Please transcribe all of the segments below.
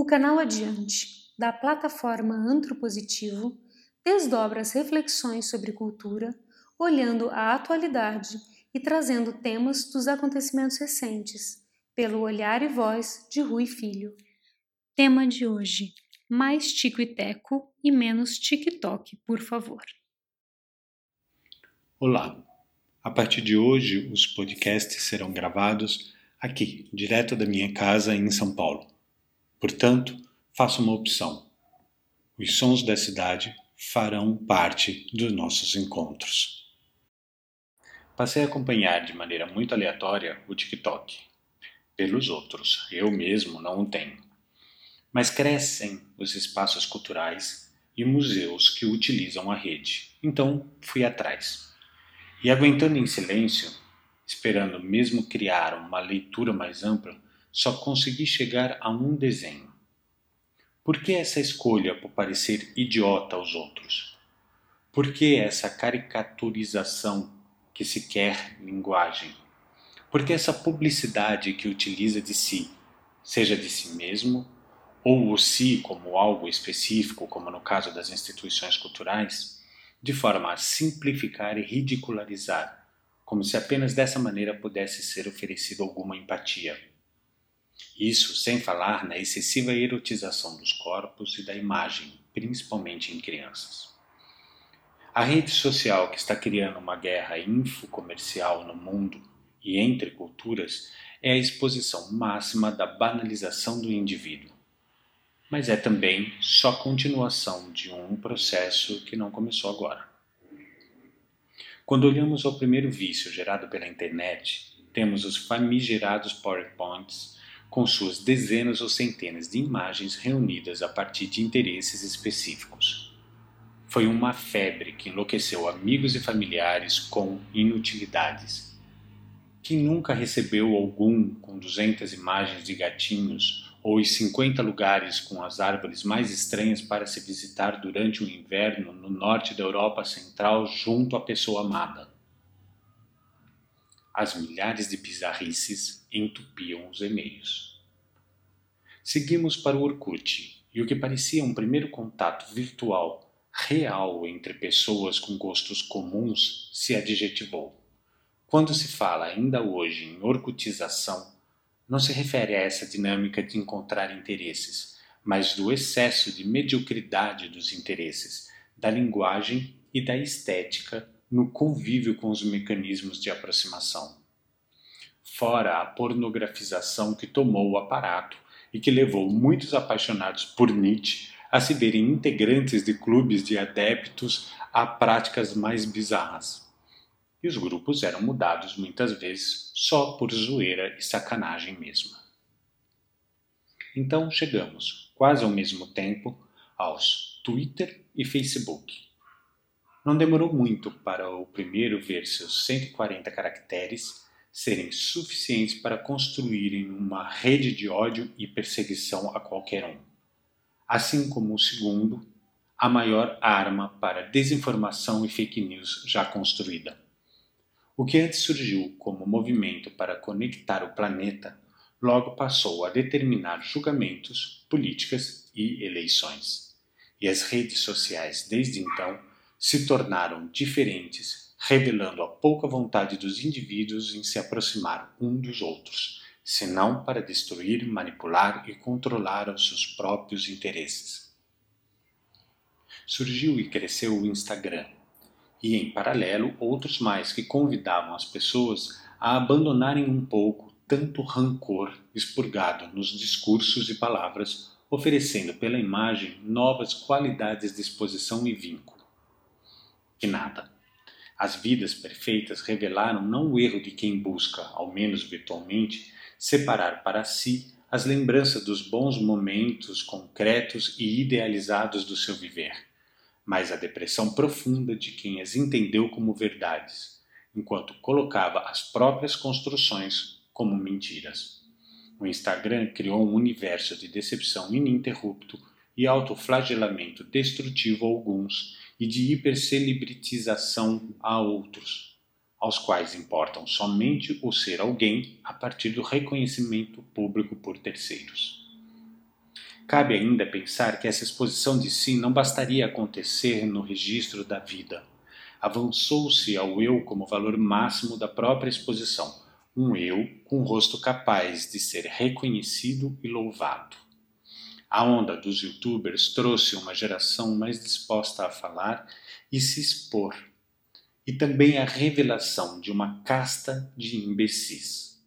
O canal Adiante, da plataforma Antropositivo, desdobra as reflexões sobre cultura, olhando a atualidade e trazendo temas dos acontecimentos recentes, pelo olhar e voz de Rui Filho. Tema de hoje: mais Tico e Teco e menos TikTok, por favor. Olá! A partir de hoje, os podcasts serão gravados aqui, direto da minha casa em São Paulo. Portanto, faça uma opção. Os sons da cidade farão parte dos nossos encontros. Passei a acompanhar de maneira muito aleatória o TikTok. Pelos outros, eu mesmo não o tenho. Mas crescem os espaços culturais e museus que utilizam a rede. Então, fui atrás. E aguentando em silêncio, esperando mesmo criar uma leitura mais ampla, só consegui chegar a um desenho. Por que essa escolha por parecer idiota aos outros? Por que essa caricaturização que se quer linguagem? Por que essa publicidade que utiliza de si, seja de si mesmo, ou o si como algo específico, como no caso das instituições culturais? de forma a simplificar e ridicularizar, como se apenas dessa maneira pudesse ser oferecido alguma empatia. Isso sem falar na excessiva erotização dos corpos e da imagem, principalmente em crianças. A rede social que está criando uma guerra infocomercial no mundo e entre culturas é a exposição máxima da banalização do indivíduo mas é também só continuação de um processo que não começou agora. Quando olhamos ao primeiro vício gerado pela internet, temos os famigerados PowerPoints com suas dezenas ou centenas de imagens reunidas a partir de interesses específicos. Foi uma febre que enlouqueceu amigos e familiares com inutilidades. Quem nunca recebeu algum com 200 imagens de gatinhos ou os 50 lugares com as árvores mais estranhas para se visitar durante o inverno no norte da Europa Central junto à pessoa amada. As milhares de bizarrices entupiam os e-mails. Seguimos para o Orkut, e o que parecia um primeiro contato virtual real entre pessoas com gostos comuns se adjetivou. Quando se fala ainda hoje em orcutização, não se refere a essa dinâmica de encontrar interesses, mas do excesso de mediocridade dos interesses, da linguagem e da estética no convívio com os mecanismos de aproximação. Fora a pornografização que tomou o aparato e que levou muitos apaixonados por Nietzsche a se verem integrantes de clubes de adeptos a práticas mais bizarras e os grupos eram mudados muitas vezes só por zoeira e sacanagem mesmo. Então chegamos, quase ao mesmo tempo, aos Twitter e Facebook. Não demorou muito para o primeiro ver seus 140 caracteres serem suficientes para construírem uma rede de ódio e perseguição a qualquer um. Assim como o segundo, a maior arma para desinformação e fake news já construída. O que antes surgiu como movimento para conectar o planeta, logo passou a determinar julgamentos, políticas e eleições. E as redes sociais, desde então, se tornaram diferentes, revelando a pouca vontade dos indivíduos em se aproximar um dos outros, senão para destruir, manipular e controlar os seus próprios interesses. Surgiu e cresceu o Instagram, e, em paralelo, outros mais que convidavam as pessoas a abandonarem um pouco tanto rancor expurgado nos discursos e palavras, oferecendo pela imagem novas qualidades de exposição e vínculo. Que nada. As vidas perfeitas revelaram não o erro de quem busca, ao menos virtualmente, separar para si as lembranças dos bons momentos concretos e idealizados do seu viver mas a depressão profunda de quem as entendeu como verdades, enquanto colocava as próprias construções como mentiras. O Instagram criou um universo de decepção ininterrupto e autoflagelamento destrutivo a alguns e de hipercelebritização a outros, aos quais importam somente o ser alguém a partir do reconhecimento público por terceiros. Cabe ainda pensar que essa exposição de si não bastaria acontecer no registro da vida. Avançou-se ao eu como valor máximo da própria exposição, um eu com um rosto capaz de ser reconhecido e louvado. A onda dos youtubers trouxe uma geração mais disposta a falar e se expor, e também a revelação de uma casta de imbecis.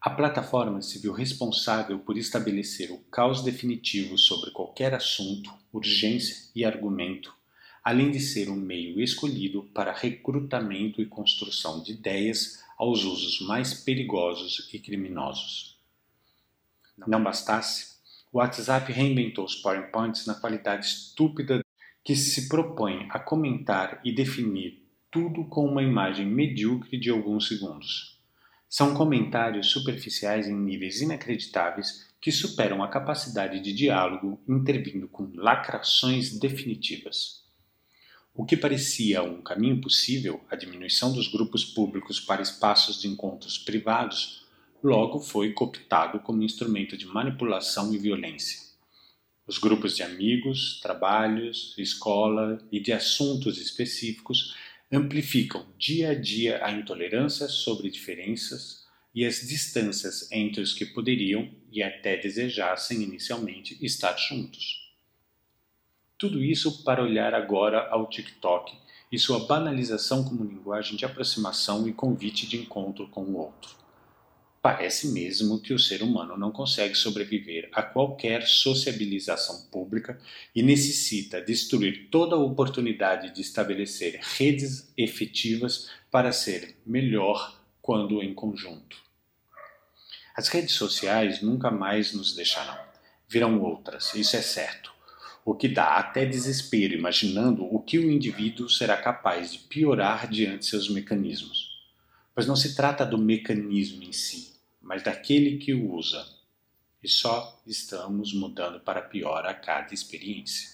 A plataforma se viu responsável por estabelecer o caos definitivo sobre qualquer assunto, urgência e argumento, além de ser um meio escolhido para recrutamento e construção de ideias aos usos mais perigosos e criminosos. Não bastasse, o WhatsApp reinventou os PowerPoints na qualidade estúpida que se propõe a comentar e definir tudo com uma imagem medíocre de alguns segundos. São comentários superficiais em níveis inacreditáveis que superam a capacidade de diálogo, intervindo com lacrações definitivas. O que parecia um caminho possível, a diminuição dos grupos públicos para espaços de encontros privados, logo foi cooptado como instrumento de manipulação e violência. Os grupos de amigos, trabalhos, escola e de assuntos específicos amplificam dia a dia a intolerância sobre diferenças e as distâncias entre os que poderiam e até desejassem inicialmente estar juntos. Tudo isso para olhar agora ao TikTok e sua banalização como linguagem de aproximação e convite de encontro com o outro. Parece mesmo que o ser humano não consegue sobreviver a qualquer sociabilização pública e necessita destruir toda a oportunidade de estabelecer redes efetivas para ser melhor quando em conjunto. As redes sociais nunca mais nos deixarão. Virão outras, isso é certo. O que dá até desespero imaginando o que o indivíduo será capaz de piorar diante seus mecanismos. Pois não se trata do mecanismo em si, mas daquele que o usa. E só estamos mudando para pior a cada experiência.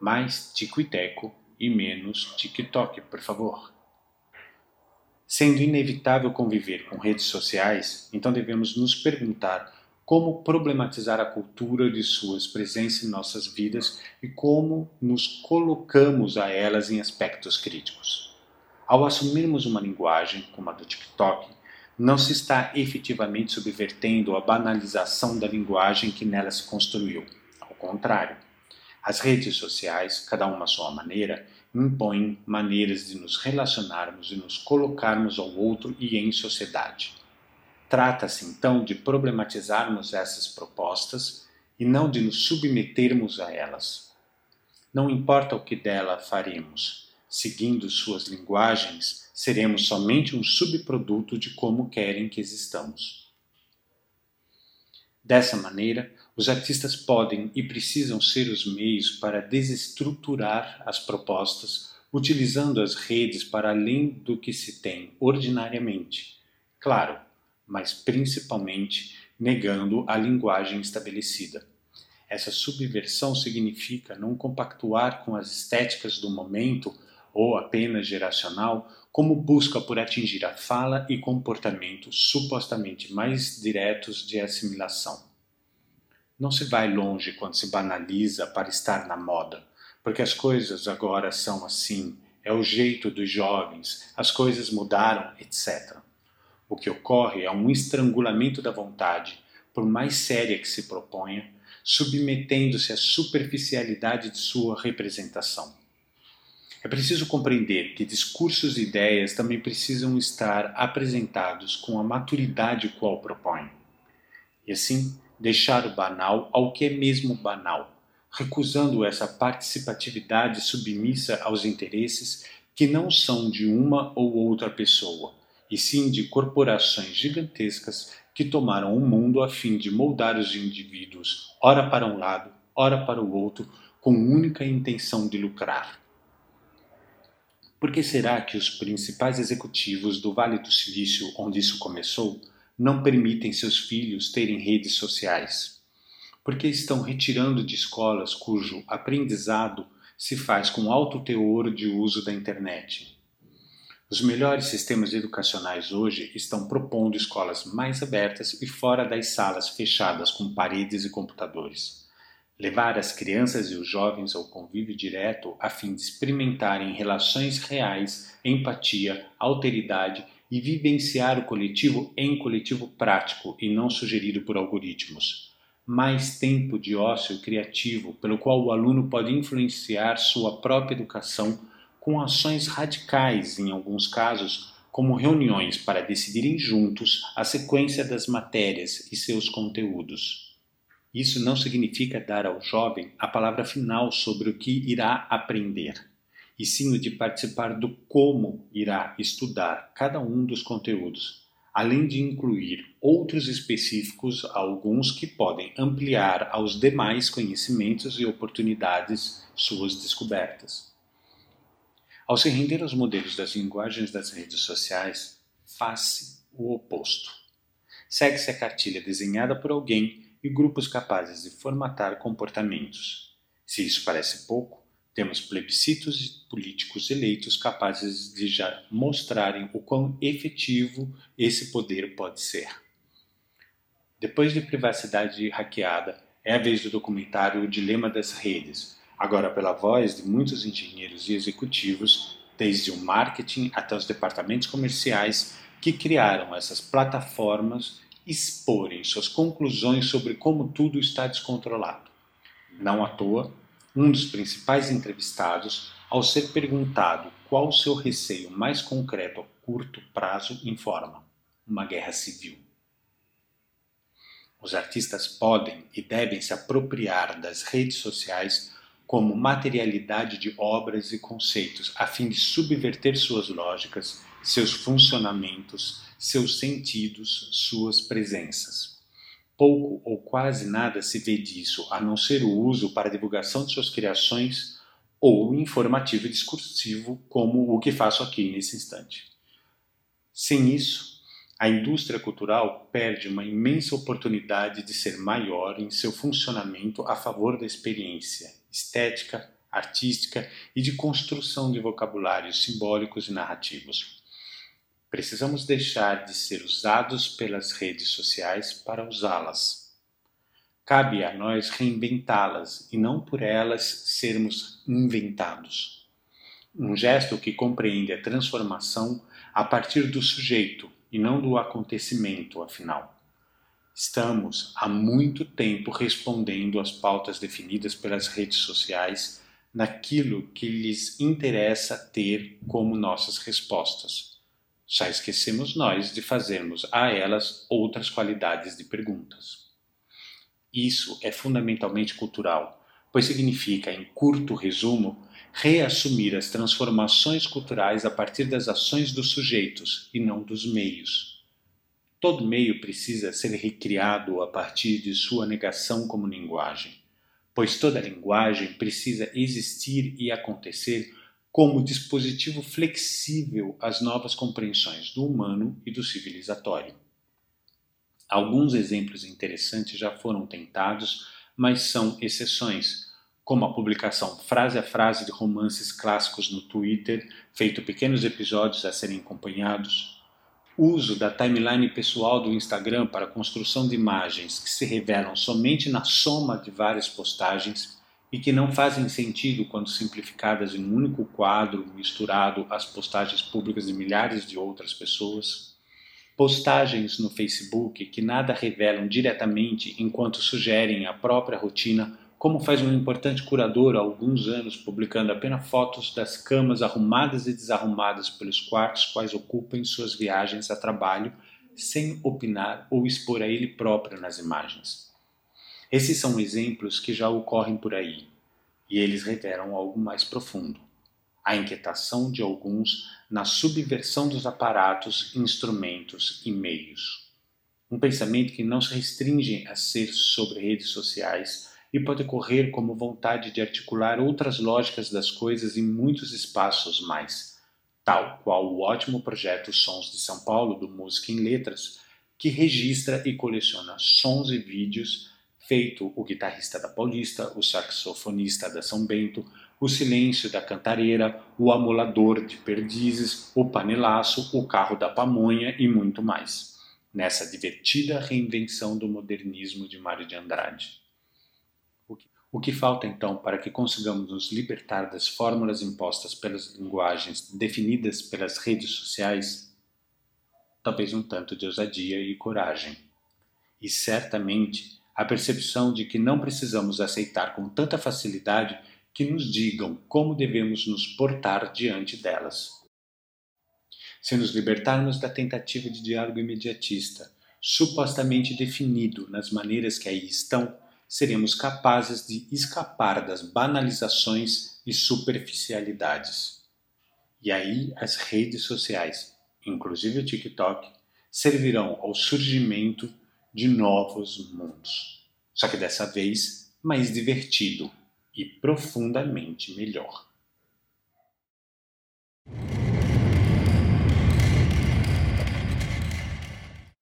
Mais tico e teco e menos TikTok, por favor. Sendo inevitável conviver com redes sociais, então devemos nos perguntar como problematizar a cultura de suas presenças em nossas vidas e como nos colocamos a elas em aspectos críticos. Ao assumirmos uma linguagem como a do TikTok, não se está efetivamente subvertendo a banalização da linguagem que nela se construiu. Ao contrário, as redes sociais, cada uma à sua maneira, impõem maneiras de nos relacionarmos e nos colocarmos ao outro e em sociedade. Trata-se então de problematizarmos essas propostas e não de nos submetermos a elas. Não importa o que dela faremos, seguindo suas linguagens, seremos somente um subproduto de como querem que existamos. Dessa maneira, os artistas podem e precisam ser os meios para desestruturar as propostas, utilizando as redes para além do que se tem ordinariamente. Claro, mas principalmente negando a linguagem estabelecida. Essa subversão significa não compactuar com as estéticas do momento ou apenas geracional, como busca por atingir a fala e comportamento supostamente mais diretos de assimilação. Não se vai longe quando se banaliza para estar na moda, porque as coisas agora são assim, é o jeito dos jovens, as coisas mudaram, etc. O que ocorre é um estrangulamento da vontade, por mais séria que se proponha, submetendo-se à superficialidade de sua representação. É preciso compreender que discursos e ideias também precisam estar apresentados com a maturidade qual propõem. E assim, deixar o banal ao que é mesmo banal, recusando essa participatividade submissa aos interesses que não são de uma ou outra pessoa, e sim de corporações gigantescas que tomaram o mundo a fim de moldar os indivíduos, ora para um lado, ora para o outro, com única intenção de lucrar. Por que será que os principais executivos do Vale do Silício, onde isso começou, não permitem seus filhos terem redes sociais? Por que estão retirando de escolas cujo aprendizado se faz com alto teor de uso da internet? Os melhores sistemas educacionais hoje estão propondo escolas mais abertas e fora das salas fechadas com paredes e computadores. Levar as crianças e os jovens ao convívio direto a fim de experimentarem relações reais, empatia, alteridade e vivenciar o coletivo em coletivo prático e não sugerido por algoritmos. Mais tempo de ócio criativo, pelo qual o aluno pode influenciar sua própria educação com ações radicais, em alguns casos, como reuniões para decidirem juntos a sequência das matérias e seus conteúdos. Isso não significa dar ao jovem a palavra final sobre o que irá aprender, e sim o de participar do como irá estudar cada um dos conteúdos, além de incluir outros específicos, alguns que podem ampliar aos demais conhecimentos e oportunidades suas descobertas. Ao se render aos modelos das linguagens das redes sociais, faz-se o oposto. Segue-se a cartilha desenhada por alguém e grupos capazes de formatar comportamentos. Se isso parece pouco, temos plebiscitos de políticos eleitos capazes de já mostrarem o quão efetivo esse poder pode ser. Depois de privacidade hackeada, é a vez do documentário O Dilema das Redes, agora pela voz de muitos engenheiros e executivos, desde o marketing até os departamentos comerciais que criaram essas plataformas exporem suas conclusões sobre como tudo está descontrolado. Não à toa, um dos principais entrevistados, ao ser perguntado qual o seu receio mais concreto a curto prazo, informa: uma guerra civil. Os artistas podem e devem se apropriar das redes sociais como materialidade de obras e conceitos, a fim de subverter suas lógicas, seus funcionamentos, seus sentidos, suas presenças. Pouco ou quase nada se vê disso, a não ser o uso para divulgação de suas criações ou informativo e discursivo, como o que faço aqui nesse instante. Sem isso, a indústria cultural perde uma imensa oportunidade de ser maior em seu funcionamento a favor da experiência estética, artística e de construção de vocabulários simbólicos e narrativos. Precisamos deixar de ser usados pelas redes sociais para usá-las. Cabe a nós reinventá-las e não por elas sermos inventados. Um gesto que compreende a transformação a partir do sujeito e não do acontecimento, afinal. Estamos há muito tempo respondendo às pautas definidas pelas redes sociais naquilo que lhes interessa ter como nossas respostas. Já esquecemos nós de fazermos a elas outras qualidades de perguntas. Isso é fundamentalmente cultural, pois significa, em curto resumo, reassumir as transformações culturais a partir das ações dos sujeitos e não dos meios. Todo meio precisa ser recriado a partir de sua negação como linguagem, pois toda linguagem precisa existir e acontecer como dispositivo flexível às novas compreensões do humano e do civilizatório. Alguns exemplos interessantes já foram tentados, mas são exceções, como a publicação frase a frase de romances clássicos no Twitter, feito pequenos episódios a serem acompanhados, uso da timeline pessoal do Instagram para construção de imagens que se revelam somente na soma de várias postagens e que não fazem sentido quando simplificadas em um único quadro misturado às postagens públicas de milhares de outras pessoas. Postagens no Facebook que nada revelam diretamente enquanto sugerem a própria rotina como faz um importante curador há alguns anos, publicando apenas fotos das camas arrumadas e desarrumadas pelos quartos quais ocupam suas viagens a trabalho, sem opinar ou expor a ele próprio nas imagens. Esses são exemplos que já ocorrem por aí, e eles revelam algo mais profundo: a inquietação de alguns na subversão dos aparatos, instrumentos e meios. Um pensamento que não se restringe a ser sobre redes sociais e pode ocorrer como vontade de articular outras lógicas das coisas em muitos espaços mais, tal qual o ótimo projeto Sons de São Paulo do Música em Letras, que registra e coleciona sons e vídeos feito o guitarrista da Paulista, o saxofonista da São Bento, o silêncio da cantareira, o amolador de perdizes, o panelaço, o carro da pamonha e muito mais, nessa divertida reinvenção do modernismo de Mário de Andrade. O que falta então para que consigamos nos libertar das fórmulas impostas pelas linguagens definidas pelas redes sociais? Talvez um tanto de ousadia e coragem. E certamente a percepção de que não precisamos aceitar com tanta facilidade que nos digam como devemos nos portar diante delas. Se nos libertarmos da tentativa de diálogo imediatista, supostamente definido nas maneiras que aí estão, seremos capazes de escapar das banalizações e superficialidades. E aí as redes sociais, inclusive o TikTok, servirão ao surgimento de novos mundos. Só que dessa vez mais divertido e profundamente melhor.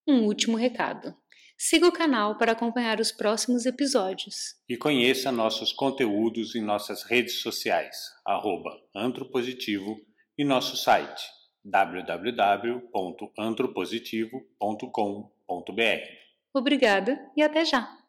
Um último recado. Siga o canal para acompanhar os próximos episódios. E conheça nossos conteúdos em nossas redes sociais, arroba antropositivo e nosso site www.antropositivo.com.br. Obrigada e até já!